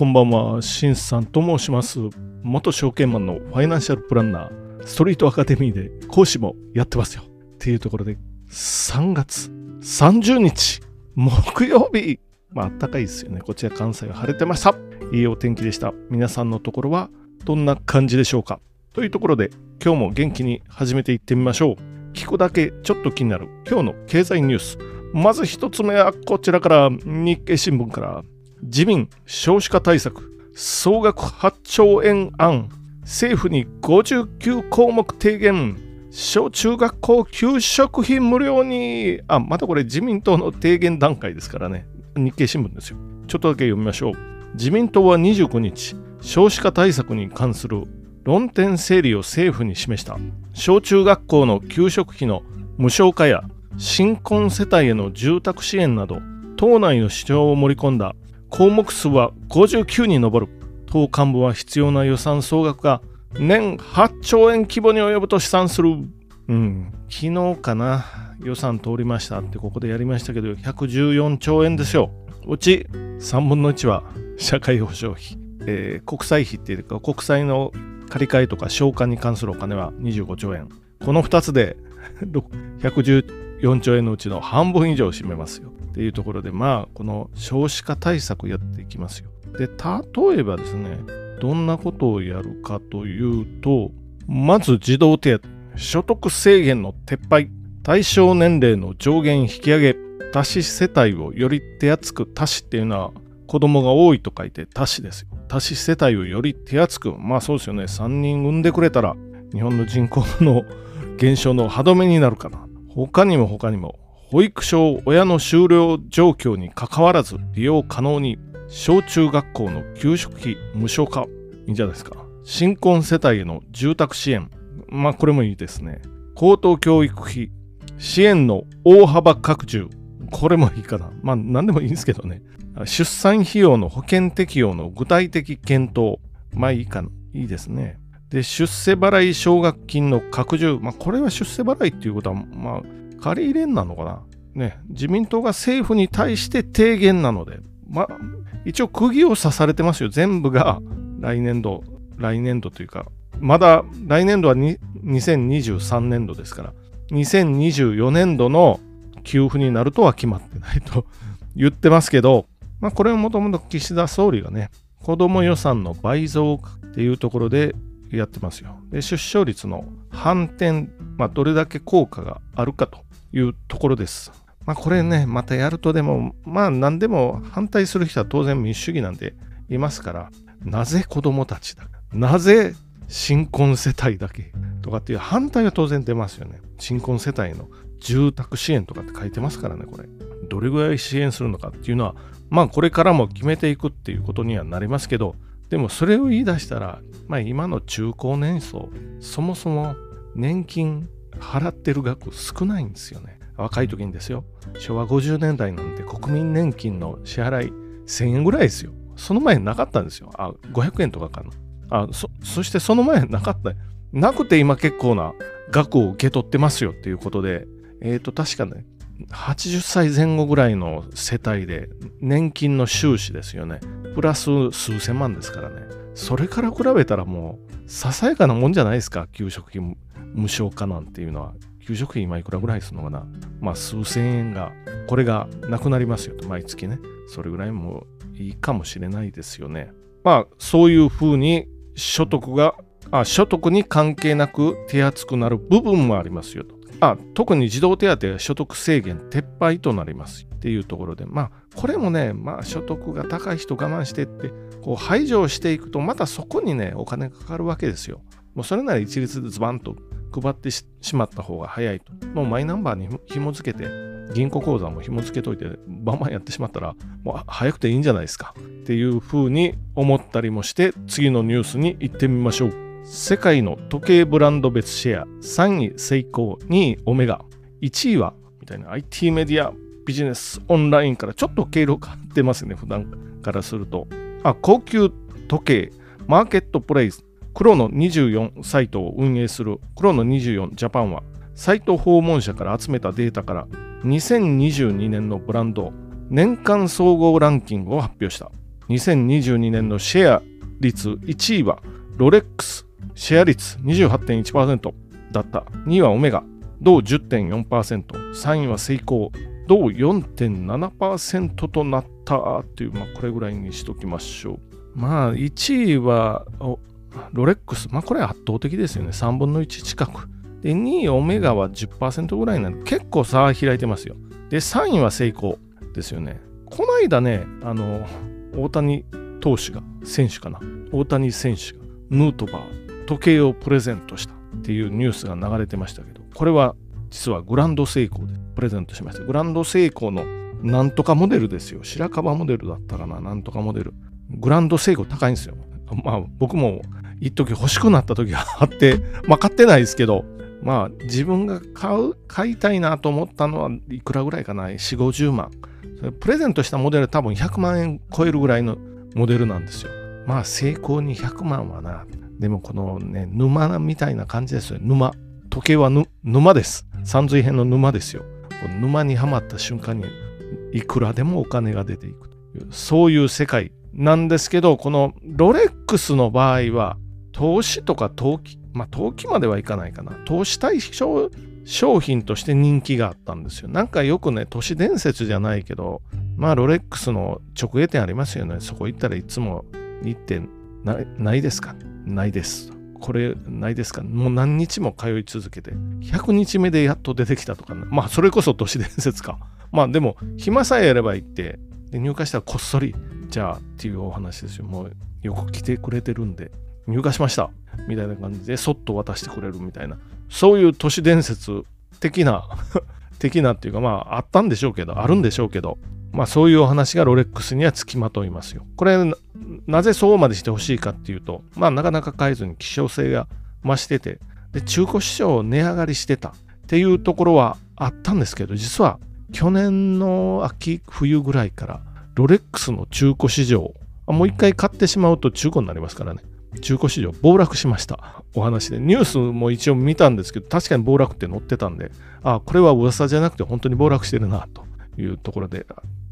こんばんは、しんさんと申します。元証券マンのファイナンシャルプランナー、ストリートアカデミーで講師もやってますよ。っていうところで、3月30日、木曜日。まあ、暖かいですよね。こちら関西は晴れてました。いいお天気でした。皆さんのところはどんな感じでしょうかというところで、今日も元気に始めていってみましょう。聞くだけちょっと気になる今日の経済ニュース。まず一つ目はこちらから日経新聞から自民少子化対策総額8兆円案政府に59項目提言小中学校給食費無料に。あまたこれ自民党の提言段階ですからね。日経新聞ですよ。ちょっとだけ読みましょう。自民党は29日少子化対策に関する論点整理を政府に示した。小中学校の給食費の無償化や新婚世帯への住宅支援など党内の主張を盛り込んだ項目数は59に上る党幹部は必要な予算総額が年8兆円規模に及ぶと試算する。うん。昨日かな予算通りましたってここでやりましたけど114兆円ですよ。うち3分の1は社会保障費、えー、国債費っていうか国債の借り換えとか償還に関するお金は25兆円。この2つで114兆円のうちの半分以上を占めますよっていうところでまあこの少子化対策やっていきますよ。で例えばですねどんなことをやるかというとまず児童手当所得制限の撤廃対象年齢の上限引き上げ多子世帯をより手厚く多子っていうのは子供が多いと書いて多子ですよ。多子世帯をより手厚くまあそうですよね3人産んでくれたら日本の人口の減少の歯止めになるかな。他にも他にも保育所を親の終了状況にかかわらず利用可能に小中学校の給食費無償化いいんじゃないですか。新婚世帯への住宅支援。まあこれもいいですね。高等教育費支援の大幅拡充。これもいいかな。まあ何でもいいんですけどね。出産費用の保険適用の具体的検討。まあいいかな。いいですね。で出世払い奨学金の拡充。まあこれは出世払いっていうことはまあ借り入れんなのかな？ね、自民党が政府に対して提言なので、ま、一応釘を刺されてますよ。全部が。来年度、来年度というか、まだ来年度は2023年度ですから、2024年度の給付になるとは決まってないと 言ってますけど、まあ、これはもともと岸田総理がね、子ども予算の倍増っていうところでやってますよ。で、出生率の反転、まあ、どれだけ効果があるかというところです。まあこれね、またやるとでも、まあ何でも反対する人は当然民主主義なんでいますから、なぜ子供たちだなぜ新婚世帯だけとかっていう反対は当然出ますよね。新婚世帯の住宅支援とかって書いてますからね、これ。どれぐらい支援するのかっていうのは、まあこれからも決めていくっていうことにはなりますけど、でもそれを言い出したら、まあ今の中高年層、そもそも年金払ってる額少ないんですよね。若い時にですよ。昭和50年代なんて国民年金の支払い1000円ぐらいですよ。その前なかったんですよ。あ、500円とかかな。あそそしてその前なかった。なくて今結構な額を受け取ってますよっていうことで、えっ、ー、と、確かね、80歳前後ぐらいの世帯で年金の収支ですよね。プラス数千万ですからね。それから比べたらもう、ささやかなもんじゃないですか、給食費無償化なんていうのは。給食費今いくらぐらいするのかなまあ数千円が、これがなくなりますよと、毎月ね。それぐらいもいいかもしれないですよね。まあそういうふうに所得が、あ所得に関係なく手厚くなる部分もありますよと。あ特に児童手当は所得制限撤廃となりますっていうところで、まあこれもね、まあ所得が高い人我慢してって、こう排除していくと、またそこにね、お金がかかるわけですよ。もうそれなら一律でズバンと配ってしまった方が早いと。もうマイナンバーに紐付けて、銀行口座も紐付けといて、バンバンやってしまったら、もう早くていいんじゃないですか。っていうふうに思ったりもして、次のニュースに行ってみましょう。世界の時計ブランド別シェア、3位セイコー、2位オメガ、1位は、みたいな IT メディア、ビジネス、オンラインからちょっと経路変わってますね、普段からすると。あ、高級時計、マーケットプレイス、黒の24サイトを運営する黒の24ジャパンは、サイト訪問者から集めたデータから、2022年のブランド年間総合ランキングを発表した。2022年のシェア率1位はロレックス、シェア率28.1%だった。2位はオメガ、銅10.4%、3位はセイコー、銅4.7%となったっていう、まあ、これぐらいにしときましょう。まあ、1位はロレックス、まあ、これは圧倒的ですよね。3分の1近く。で、2位オメガは10%ぐらいなんで、結構差開いてますよ。で、3位はセイコーですよね。この間ね、あの、大谷投手が、選手かな。大谷選手が、ヌートバー、時計をプレゼントしたっていうニュースが流れてましたけど、これは実はグランドセイコーでプレゼントしました。グランドセイコーのなんとかモデルですよ。白樺モデルだったかな。なんとかモデル。グランドセイコー高いんですよ。まあ僕も一時欲しくなった時があって、まあ買ってないですけど、まあ自分が買う、買いたいなと思ったのはいくらぐらいかな ?4、50万それ。プレゼントしたモデル多分100万円超えるぐらいのモデルなんですよ。まあ成功に100万はな。でもこのね、沼みたいな感じですよ。沼。時計は沼です。山水編の沼ですよ。沼にはまった瞬間にいくらでもお金が出ていくという、そういう世界なんですけど、このロレックスの場合は、投資とか投機、まあ投機まではいかないかな。投資対象商品として人気があったんですよ。なんかよくね、都市伝説じゃないけど、まあロレックスの直営店ありますよね。そこ行ったらいつも行ってないですか？ないです。これないですか？もう何日も通い続けて、100日目でやっと出てきたとか、ね、まあそれこそ都市伝説か。まあでも、暇さえやれば行って、入荷したらこっそり、じゃあっていうお話ですよ。もうよく来てくれてるんで、入荷しました。みたいな感じで、そっと渡してくれるみたいな、そういう都市伝説的な 的なっていうか、まああったんでしょうけど、あるんでしょうけど、まあそういうお話がロレックスにはつきまといますよ。これなぜそうまでしてほしいかっていうと、まあなかなか買えずに希少性が増してて、で中古市場を値上がりしてたっていうところはあったんですけど、実は去年の秋冬ぐらいからロレックスの中古市場、もう一回買ってしまうと中古になりますからね。中古市場暴落しましたお話でニュースも一応見たんですけど確かに暴落って載ってたんであこれは噂じゃなくて本当に暴落してるなというところで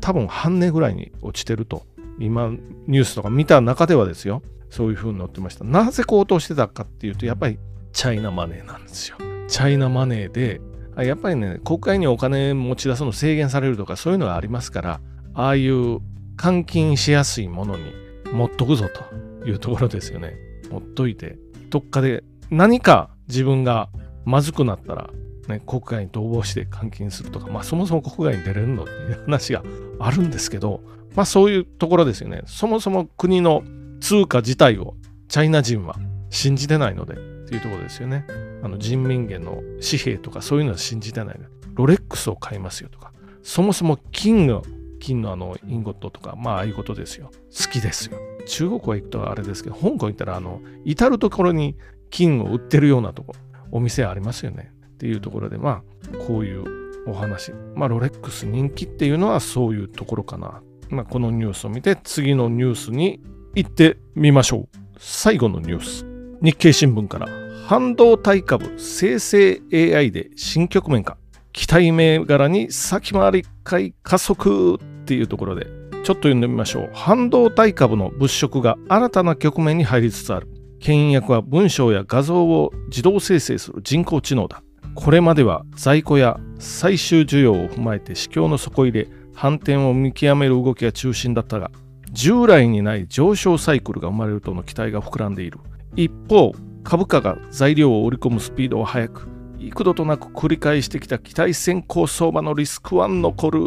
多分半値ぐらいに落ちてると今ニュースとか見た中ではですよ。そういうふうに載ってました。なぜ高騰してたかっていうとやっぱりチャイナマネーなんですよ。チャイナマネーでやっぱりね国会にお金持ち出すの制限されるとかそういうのがありますからああいう換金しやすいものに持っとくぞというところですよね。持っといてどっかで何か自分がまずくなったらね、国外に逃亡して監禁するとか、まあそもそも国外に出れるのっていう話があるんですけど、まあそういうところですよね。そもそも国の通貨自体をチャイナ人は信じてないのでっていうところですよね。あの人民元の紙幣とかそういうのは信じてない、ロレックスを買いますよとか、そもそも金の、金のあのインゴットとか、まあああいうことですよ。好きですよ。中国は行くとあれですけど、香港行ったらあの、至るところに金を売ってるようなとこ、お店ありますよね。っていうところで、まあ、こういうお話。まあ、ロレックス人気っていうのはそういうところかな。まあ、このニュースを見て、次のニュースに行ってみましょう。最後のニュース。日経新聞から、半導体株生成 AI で新局面か。期待銘柄に先回り会加速っていうところで、ちょっと読んでみましょう。半導体株の物色が新たな局面に入りつつある。牽引役は文章や画像を自動生成する人工知能だ。これまでは在庫や最終需要を踏まえて市況の底入れ反転を見極める動きが中心だったが従来にない上昇サイクルが生まれるとの期待が膨らんでいる一方株価が材料を織り込むスピードは速く幾度となく繰り返してきた期待先行相場のリスクは残る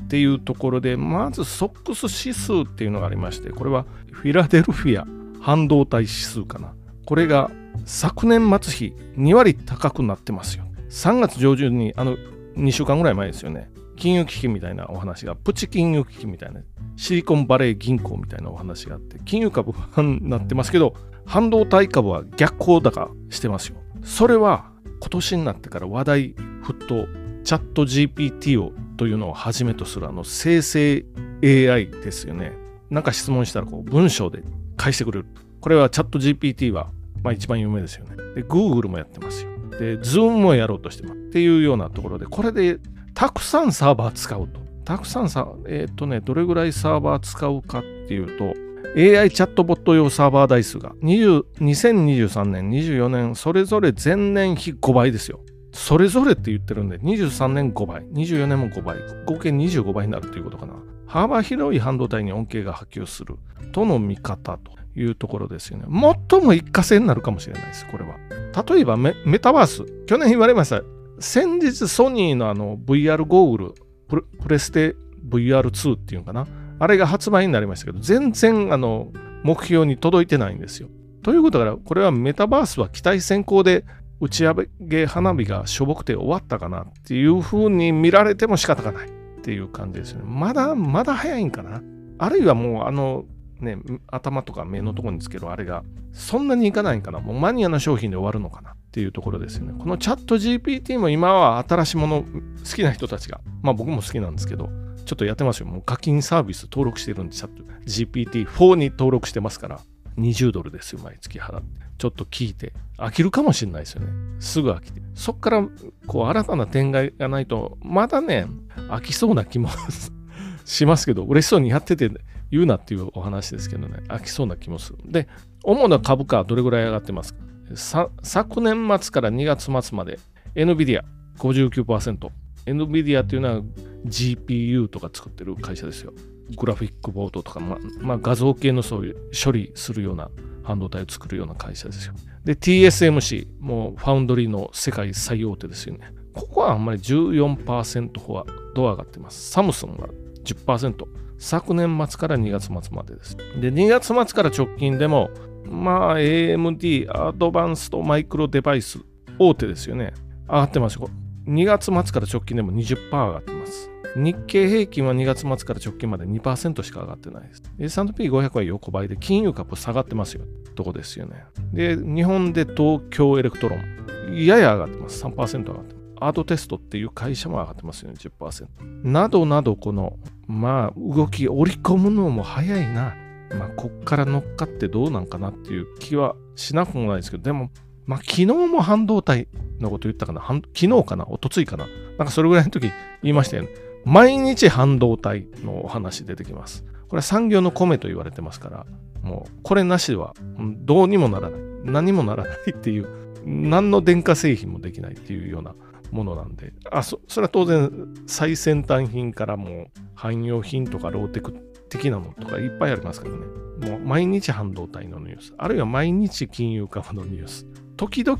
っていうところでまずソックス指数っていうのがありましてこれはフィラデルフィア半導体指数かなこれが昨年末比2割高くなってますよ。3月上旬に、あの、2週間ぐらい前ですよね。金融危機みたいなお話が、プチ金融危機みたいな、シリコンバレー銀行みたいなお話があって、金融株になってますけど、半導体株は逆行高してますよ。それは今年になってから話題沸騰、チャット GPT をというのをはじめとするあの生成 AI ですよね。なんか質問したらこう文章で返してくれる。これはチャット GPT はまあ一番有名ですよね。で、Google もやってますよ。で、Zoom もやろうとしてます。っていうようなところで、これでたくさんサーバー使うと。たくさんさ、えっ、とね、どれぐらいサーバー使うかっていうと、AI チャットボット用サーバー台数が2023年、24年、それぞれ前年比5倍ですよ。それぞれって言ってるんで、23年5倍、24年も5倍、合計25倍になるということかな。幅広い半導体に恩恵が波及するとの見方というところですよね。最も一過性になるかもしれないです、これは。例えばメタバース、去年言われました。先日ソニーのあの VR ゴーグルプレステ VR2 っていうのかなあれが発売になりましたけど、全然あの目標に届いてないんですよ。ということから、これはメタバースは期待先行で打ち上げ花火がしょぼくて終わったかなっていうふうに見られても仕方がないっていう感じですよね。まだ、まだ早いんかな。あるいはもうあのね、頭とか目のところにつけるあれがそんなにいかないんかな。もうマニアな商品で終わるのかなっていうところですよね。このチャット GPT も今は新しいもの好きな人たちが、まあ僕も好きなんですけど、ちょっとやってますよ。もう課金サービス登録してるんで、チャット GPT4 に登録してますから、20ドルですよ、毎月払って。ちょっと聞いて、飽きるかもしれないですよね。すぐ飽きて。そっから、こう、新たな展開がないと、まだね、飽きそうな気もしますけど、嬉しそうにやってて、言うなっていうお話ですけどね、飽きそうな気もする。で、主な株価はどれぐらい上がってますか？昨年末から2月末まで NVIDIA59%。NVIDIA っていうのは GPU とか作ってる会社ですよ。グラフィックボードとか、ままあ、画像系のそういう処理するような半導体を作るような会社ですよ。で、TSMC、もうファウンドリーの世界最大手ですよね。ここはあんまり14%ほど上がってます。サムスンが10%。昨年末から2月末までです。で、2月末から直近でも、まあ、AMD、 Advanced Micro Devices、大手ですよね。上がってますよ。2月末から直近でも20%上がってます。日経平均は2月末から直近まで2%しか上がってないです。S&P500 は横ばいで金融株下がってますよ。とこですよね。で、日本で東京エレクトロン、やや上がってます。3%上がってます。アドバンテストっていう会社も上がってますよね、10%。などなど、この、まあ、動き、織り込むのも早いな。まあ、こっから乗っかってどうなんかなっていう気はしなくもないですけど、でも、まあ、昨日も半導体のこと言ったかな昨日かな？おとついかな？なんかそれぐらいの時言いましたよね。毎日半導体のお話出てきます。これは産業の米と言われてますから、もうこれなしではどうにもならない。何もならないっていう、何の電化製品もできないっていうようなものなんで、あそそれは当然最先端品からも汎用品とかローテク的なものとかいっぱいありますからね。もう毎日半導体のニュース、あるいは毎日金融株のニュース、時々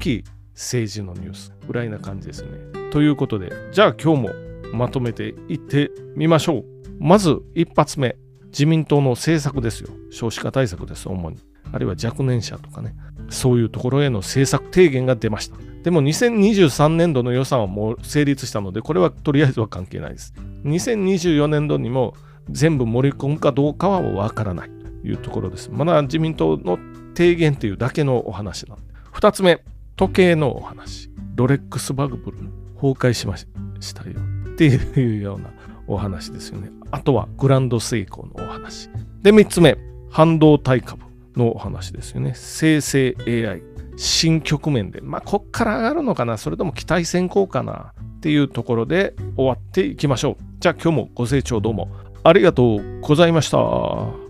政治のニュースぐらいな感じですね。ということで、じゃあ今日もまとめていってみましょう。まず一発目、自民党の政策ですよ。少子化対策です、主に。あるいは若年者とかね、そういうところへの政策提言が出ました。でも2023年度の予算はもう成立したので、これはとりあえずは関係ないです。2024年度にも全部盛り込むかどうかはわからないというところです。まだ自民党の提言というだけのお話なんで。2つ目、時計のお話。ロレックスバグブル崩壊しましたよっていうようなお話ですよね。あとはグランド成功のお話。で、3つ目、半導体株のお話ですよね。生成 AI。新局面で、まあ、こっから上がるのかな、それとも期待先行かなっていうところで終わっていきましょう。じゃあ今日もご清聴どうもありがとうございました。